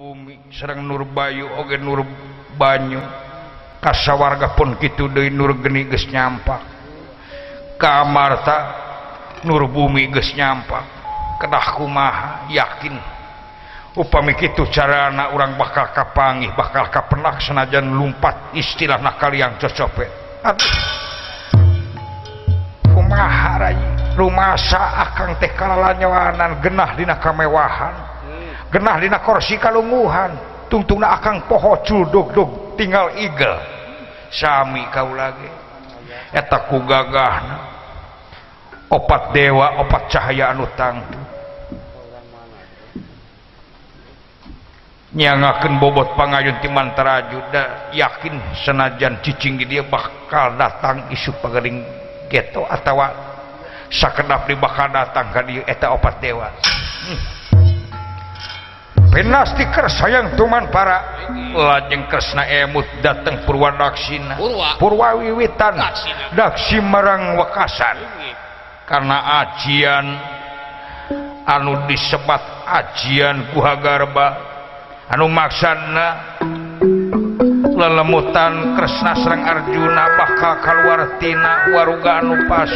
bumi Serang Nurbayu Oge Nur Banyu. Kasa warga pun gitu De Nur geni ge nyampak kamarta Nur bumi ge nyampak kedahku maha yakin. Upami itu cara anak orang bakal kapangi bakal kapenak senajan lumpat istilah nakal yang cocopet rumah rumah akan teh kalanyawanan genah dina kamewahan. genah genahdina korsi kalungguhan tungtung akan poho cudugduk tinggal igel. Sami kau lagi. Etak ku gagah opat dewa opat cahaya anu tangtu nyangaken bobot pangayun ti mantara juda yakin senajan cicing di dia bakal datang isu pagering geto atau sakedap di bakal datang ka dia eta opat dewa. Hmm. penas stiker sayang cuman para lajeng Kresna emut datang Purwadaksina. Purwa. Wiwitan Daksi Merang Wekasan karena ajian anu disebat ajian kuhagarba. Anu maksana lelemutan Kresna Serang Arjuna bakal kaluartina waruga anu pas.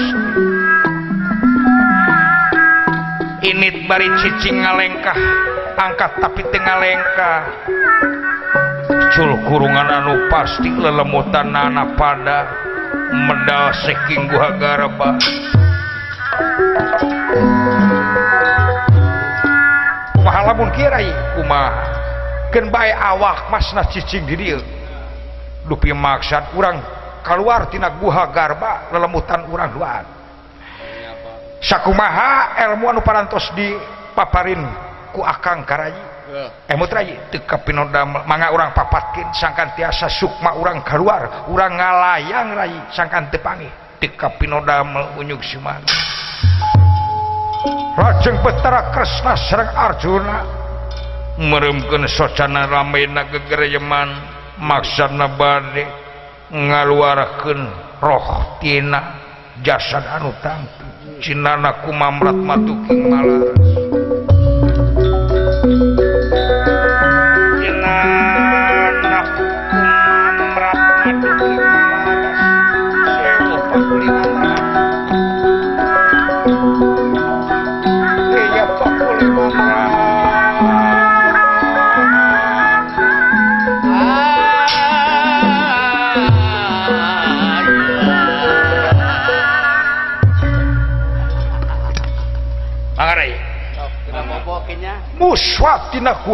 Init bari cicing ngalengkah. tangkat tapi tengah lengka cul kurungan anu pasti lelemutan nana pada medal seking guagaraba mahalamun kirai kumah ken bae awak masnah cicing diri dupi maksad kurang keluartina guha garba lelemutan urang luar. Sakumaha ilmu anu parantos di paparin. ku akang karaji. Emutji eh, manga orang papatkin sangkan tiasa Sukma orang keluar orang ngalayang Rai sangkan tepangi teka pinodamel unyuk siman Rajeng Betara Kresna Serang Arjuna meremkan socana ramai na kegereman maksana bade ngaluarkan roh tina jasad anu tangtu cinana kumamrat matuking malas. Thank you. muswatina ku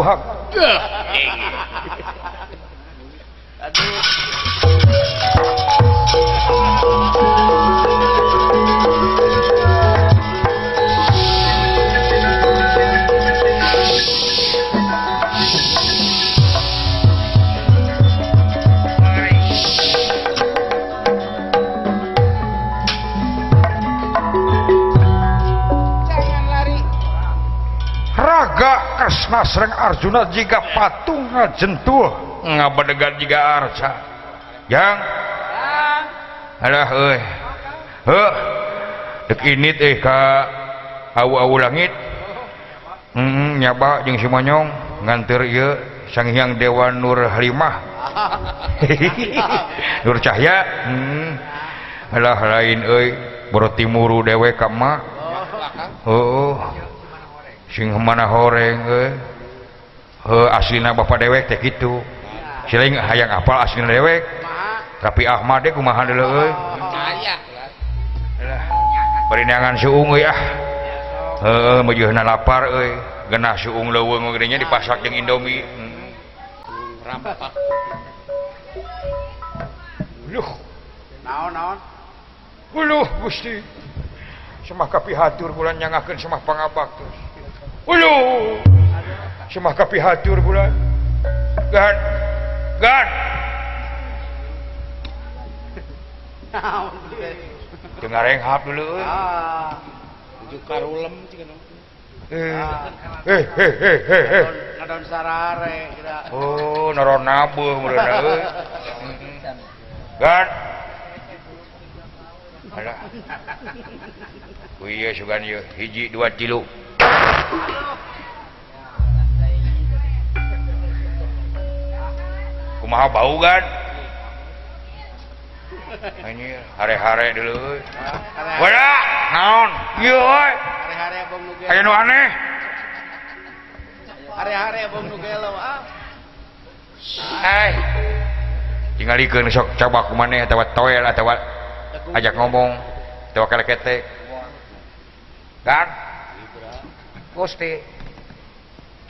Aduh. Arasna serreng Arjuna jika patung jentuh ngabadegan jika Arca. Yang? Ini teh ka awu-awu langit. Hmm nyaba jeung simonyong ngantir ieu Sanghyang Dewa Nur Halimah. Nur Cahya. Hmm. alah lain euy. Boro timuru dewe kama oh. sing mana horeng he aslina Bapak dewek teh gitu siling hayang apal aslina dewek tapi Ahmad deh kumaha dulu euy perinangan suung euy ah heeh meujeuhna lapar euy genah suung leuweung gedenya dipasak jeung Indomie rampak Luh. Naon naon? Uluh Gusti. Semah kapihatur bulan nyangakeun semah pangabak terus. Ulu. cuma kapi hacur bulan God. God. dengarhap dulu karulem eh. eh, eh, Oh nor nabu God. Alah. Uy, sugan yuk. Hiji, dua, tilu. kumaha bau kan anjir hare-hare dulu. Wala naon? Iya oi ayo nu aneh. Hari-hari abang nu gelo oh, ah. Eh tinggalikeun sok coba ku maneh atawa toel atawa ah, ajak ngomong atawa kaleketek kan Gusti.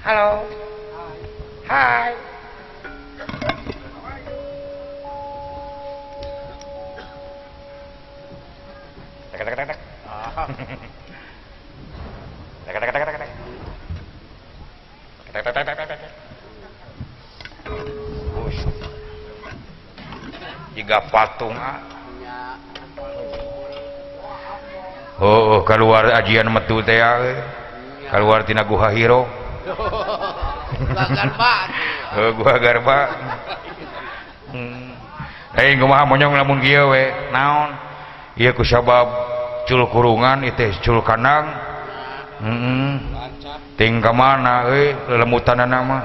Halo. Hai. tak tak tak tak. Tak tak tak tak tak. Tak tak tak tak tak. Bus. Jika patung. Oh, keluar ajian metu teh keluar tina guha hiro. Oh, guha garba. Hei, kumaha monyong lamun kieu we? Naon? Ieu ku sabab culkurungan itucul kanang. Mm -mm. ting ke mana eh lemutan nama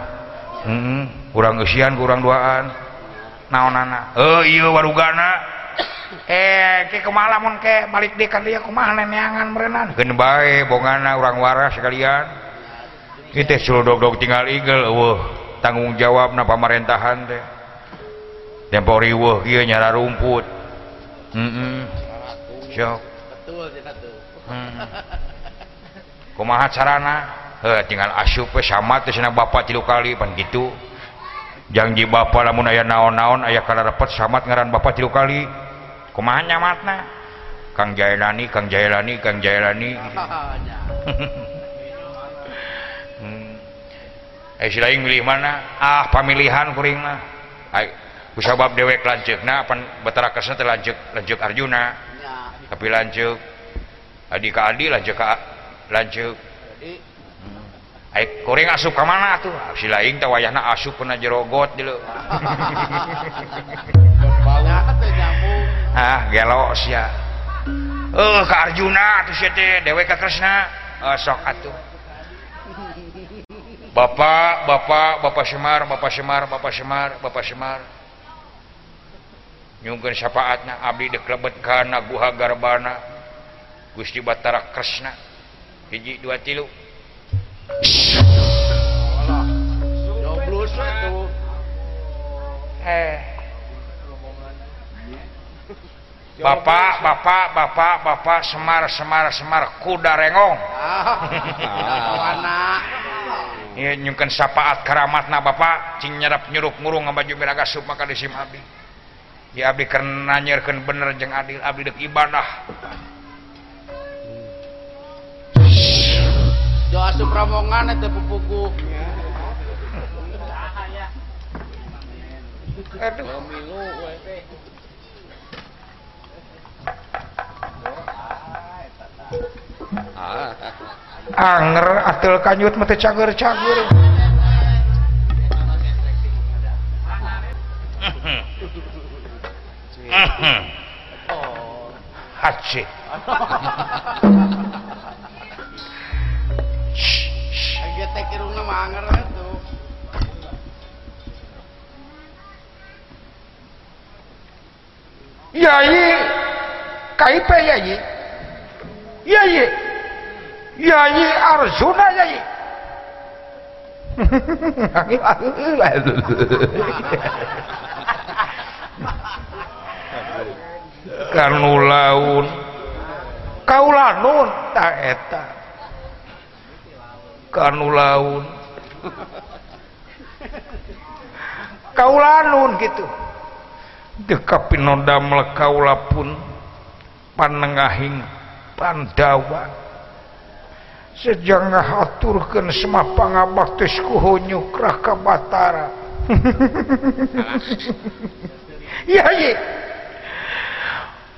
mm -mm. kurang usian kurang duaan. Naon anak? Eh iya warugana. Eh ke kemalamun ke? Balik deh kan dia kemana neangan merenan gen bae bongana orang waras sekalian. Itu suruh dog-dog tinggal igel wah tanggung jawab na pemerintahan teh. Tempori wah iya nyara rumput. Mm -mm. Syok. Hmm. kumaha carana? Sarana tinggal asyup sama terusnya Bapak tilu kali pan gitu. Janji Bapak lamun aya naon-naon ayah kala repet samat ngaran Bapak tilu kali. Kumaha nyamatna? Kang Jailani Kang Jailani Kang Jailani. Hmm. Eh si lain milih mana? Ah pemilihan kuring mah. Usabab dewek lanjut nah pan betara kesna lanjut lanjut Arjuna. tapi lanjut adik ke adi lanjut ke lanjut Aik kuring asup ke mana tuh? Si lain teh wayahna asup kena jerogot dulu. ah, gelos ya. Eh, uh, ke Arjuna tuh si teh, dewe ke Krishna. Uh, eh, sok atuh. Bapak, bapak, bapak Semar, bapak Semar, bapak Semar, bapak Semar. nyungkan syafaatna Abdi deklebet karena guha garbana Gusti Batara Kresna. Hiji dua tilu. Eh. Bapak, bapak, bapak, bapak, Semar, Semar, Semar, kuda rengong. Ah, Iya, nyungkan syafaat keramat na bapak, cing nyerap nyurup ngurung ngabaju beraga sup maka disim abdi. Ya abdi karena nyerkeun bener jeung adil abdi dek ibadah. Jo asup ramongan eta pupuku. Aduh. Anger atel kanyut mah teu cager-cager. Yayi KIP Yayi? Yayi Yayi Arjuna Yayi? karena laun. Kaulah nun taeta karena laun. Kaulah nun gitu. Deka pinoda melekaula pun panengahing pandawa. Sejangah aturkan semua pangabaktis kuhonyu kraka batara. Ya ye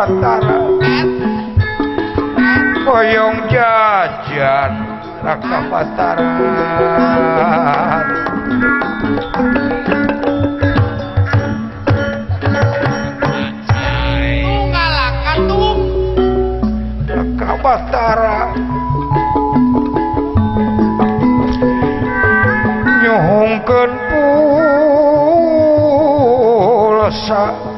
Batara. Koyong jajan Raka Batara. Raka Pataran Nyuhungkan pulsa.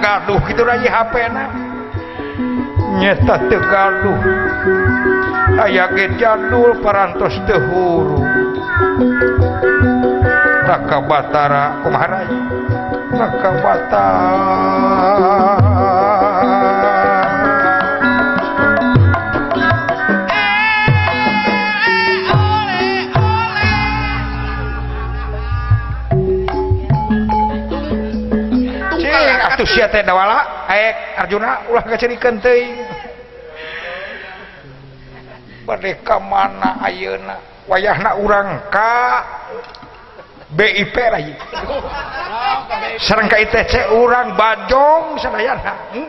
gaduh gitu lagi HP na nyeta teu gaduh aya ge jadul parantos teu huru raka batara kumaha raya raka batara dawala Arjuna ulah kecerikan mereka mana ayeuna? Wayahna urang ka BIP lagi. Sareng ka ITC urang bajong sadayana hmm?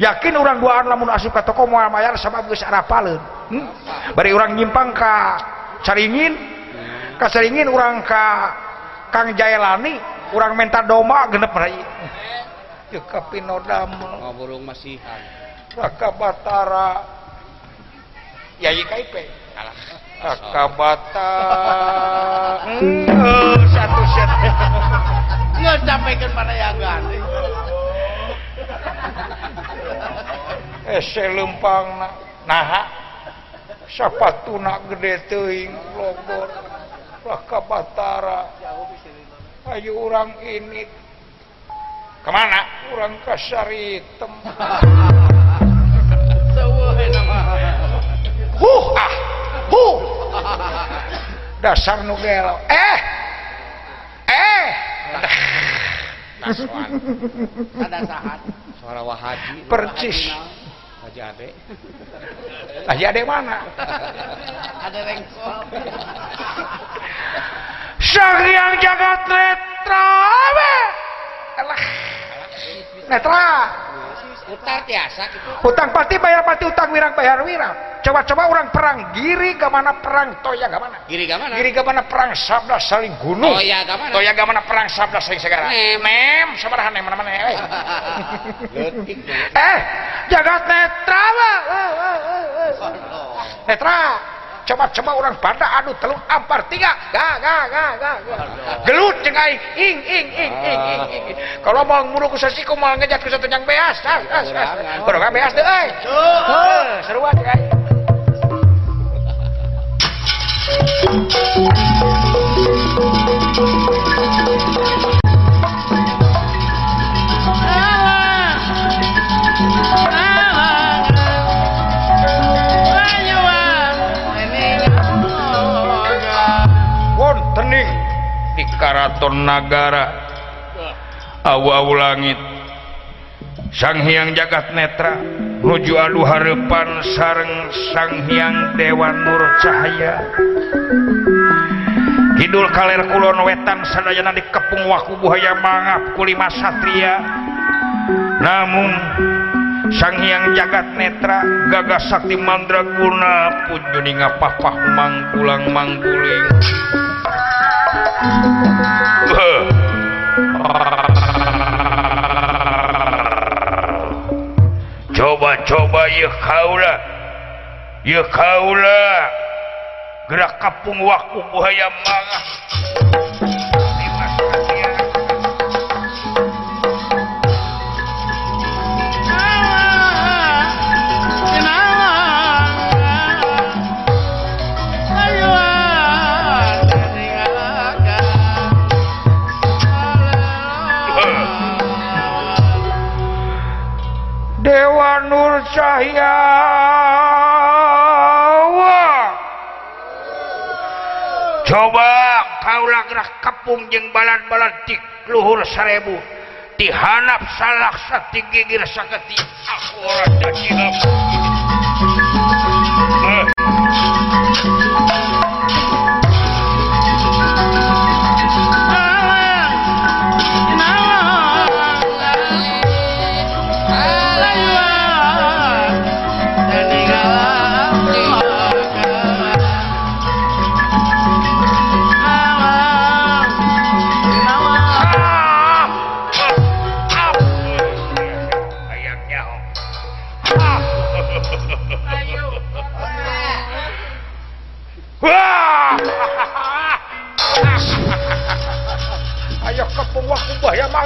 yakin urang duaan lamun asup ka toko moal mayar sabab geus arapaleun hmm? bari urang nyimpang ka caringin ka caringin urang ka Kang Jailani urang menta doma genep rai. Pinodamburung masihan. Raka Batara. Yayi KP Raka oh. Batara. Oh, satu set. Nggak sampaikan pada yang ganti Ese eh, lempang nah naha. Sepatu gede teuing logor Raka Batara. Ayo orang ini. Ke mana Seueuh nama. huh ah huh dasar nu gelo eh eh Naswan. Ada sahat. Suara Wahaji, percis Haji Ade. lagi ada mana Ada rengkol. Hyang Jagat Netra we. Alah. Netra Utar tiasa gitu. hutang pati bayar pati utang wirang bayar wirang coba-coba orang perang giri ke mana perang toya ke mana Giri ka mana? giri ke mana perang sabda saling gunung Toya ka mana? toya ke mana perang sabda saling segara Nem. nem sabaraha nem mana mana eh eh jagat netra netra coba-coba orang pada aduh telung ampar tiga. Gelut cengai ing ing ing ing ing ing. Kalau mau nguruk kusasi ku mau ngejat ku satu yang beas. Ah, ah, ah. Kalau nggak beas deh seru aja cengai Thank you. Kartonagara awa langit. Sang hyang jagat netra nuju adu Harepan sareng sang hyang dewa Nur Cahaya. Kidul Kaler Kulon Wetan sadayana dikepung Waku Buhaya Mangap Kulima Satria. Namun sang hyang jagat netra gagah Sakti Mandraguna Punjuninga ngapapah Mangkulang Mangguling. gerak kapung waku buhaya mangah Cahya coba kaulah gerak kapung jeung balan-balan tik luhur seribu dihanap salah satu gigir sakati. Akurat dan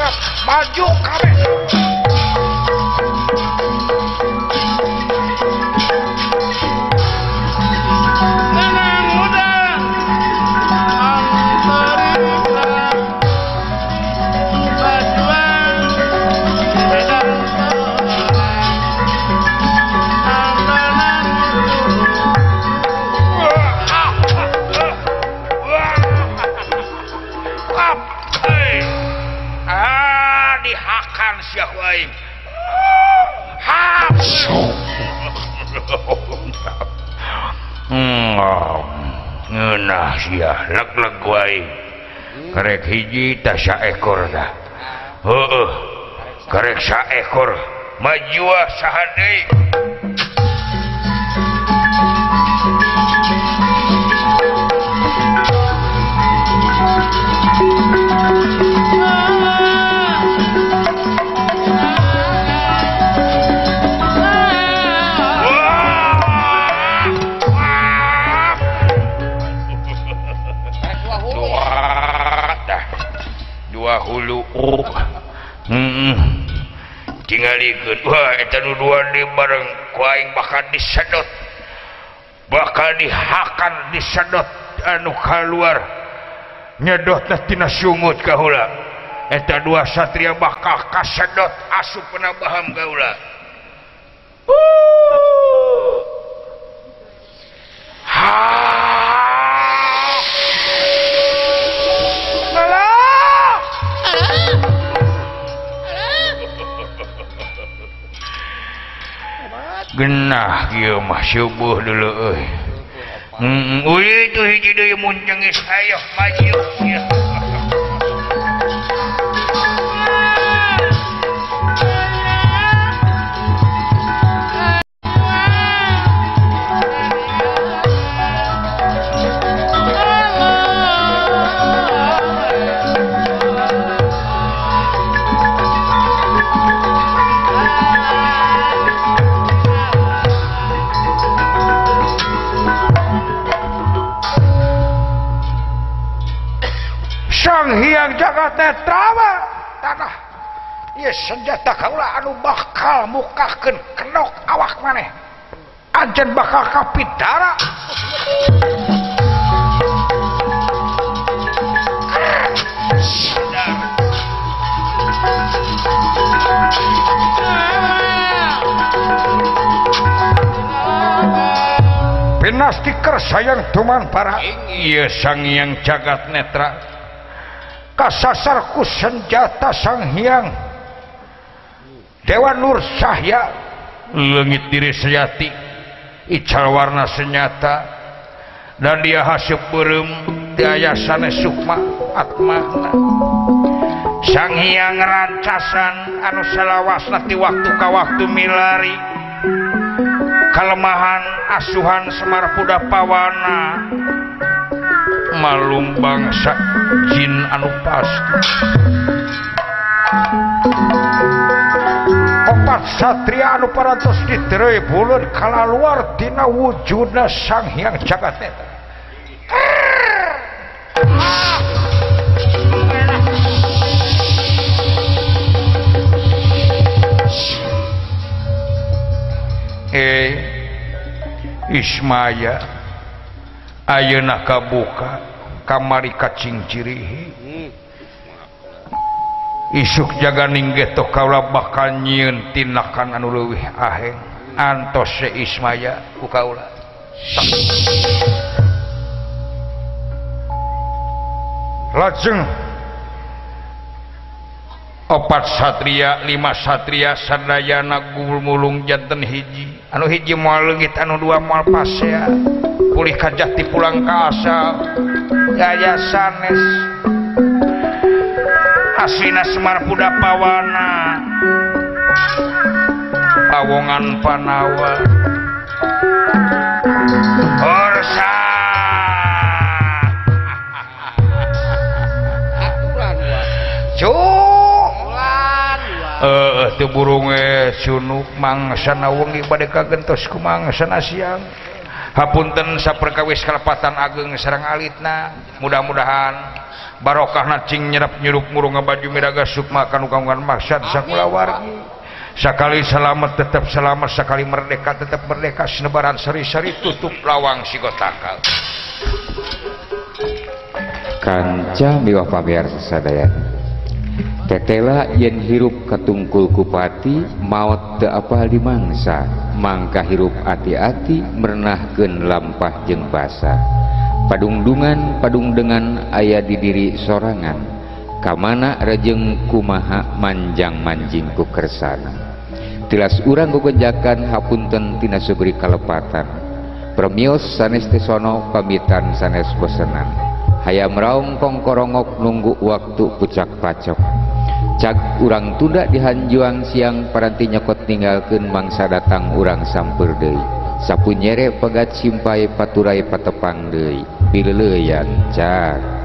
banget maju kabeh ngenah wae karek hiji tasya saekor dah karek saekor maju majuah sahade Hmm. tinggal ikut bareng bakal disedot. Bakal dihakan disedot. Anu keluar nyedot nyedottina sungut Kaula. Eta dua Satria bakal kasedot. Asu penabaham Gaula uh genah mah subuh dulu itu hij senjata kaula anu bakal mukakeun kenok awak maneh. Anjeun bakal kapitara Pinastiker sayang tuman para. Iya sang hyang jagat netra. Kasasarku senjata sang hyang Dewa Nur Syahya. Legit diri sejati. Ical warna senyata. Dan dia hasil berem daya sana Sukma Atmana sang Hyang rancasan anu salawasna ti waktu ka waktu milari. Kelemahan asuhan Semar Kuda Pawana. Malum bangsa jin anu pasti. Satria anu paras dire bulan kala luar Tina wujudna sang Hyang jagat ah! eh Ismaya Ayeuna kabuka kamari kacing cirihi hmm. isuk jaga jaganing to kaula bakal nyiun tindakan anu leuwih aheng. Antos se ismaya ku kaula. Lajeng. Opat satria lima satria sadayana gumulung janten hiji. Anu hiji moal leungit anu dua moal pasea. Pulih kajati pulang ka asal gaya sanes Kasina Semar Puda Pawana. Pawongan Panawa. Horsa Eh, uh, burung eh, sunuk mangsana wengi pada kagentos ku mangsana siang. hapunten saperkawis kalepatan ageng Serang alitna. Mudah-mudahan barokah nacing nyerap nyuruk murung baju miraga Sukma kanukangan maksad sakula wargi sakali selamat tetap selamat. Sekali merdeka tetap merdeka. Senebaran seri-seri tutup lawang sigotakal kanca biwa pabiar sesadayana tetela yen hirup ketungkul kupati maut teu apa di mangsa. Mangka hirup hati-hati merenahkeun lampah jeung basa padungdungan padung dengan ayah di diri sorangan. Kamana rejeng kumaha manjang manjing ku kersana tilas urang gugenjakan hapunten tina sugri kalepatan. Premios sanes tesono pamitan sanes bosenan. Hayam raung kongkorongok nunggu waktu pucak pacok cak urang tunda dihanjuang siang paranti nyokot tinggalkan mangsa datang urang sampur Dei sapu nyere pegat simpai paturai patepang Dei pileleyan cak.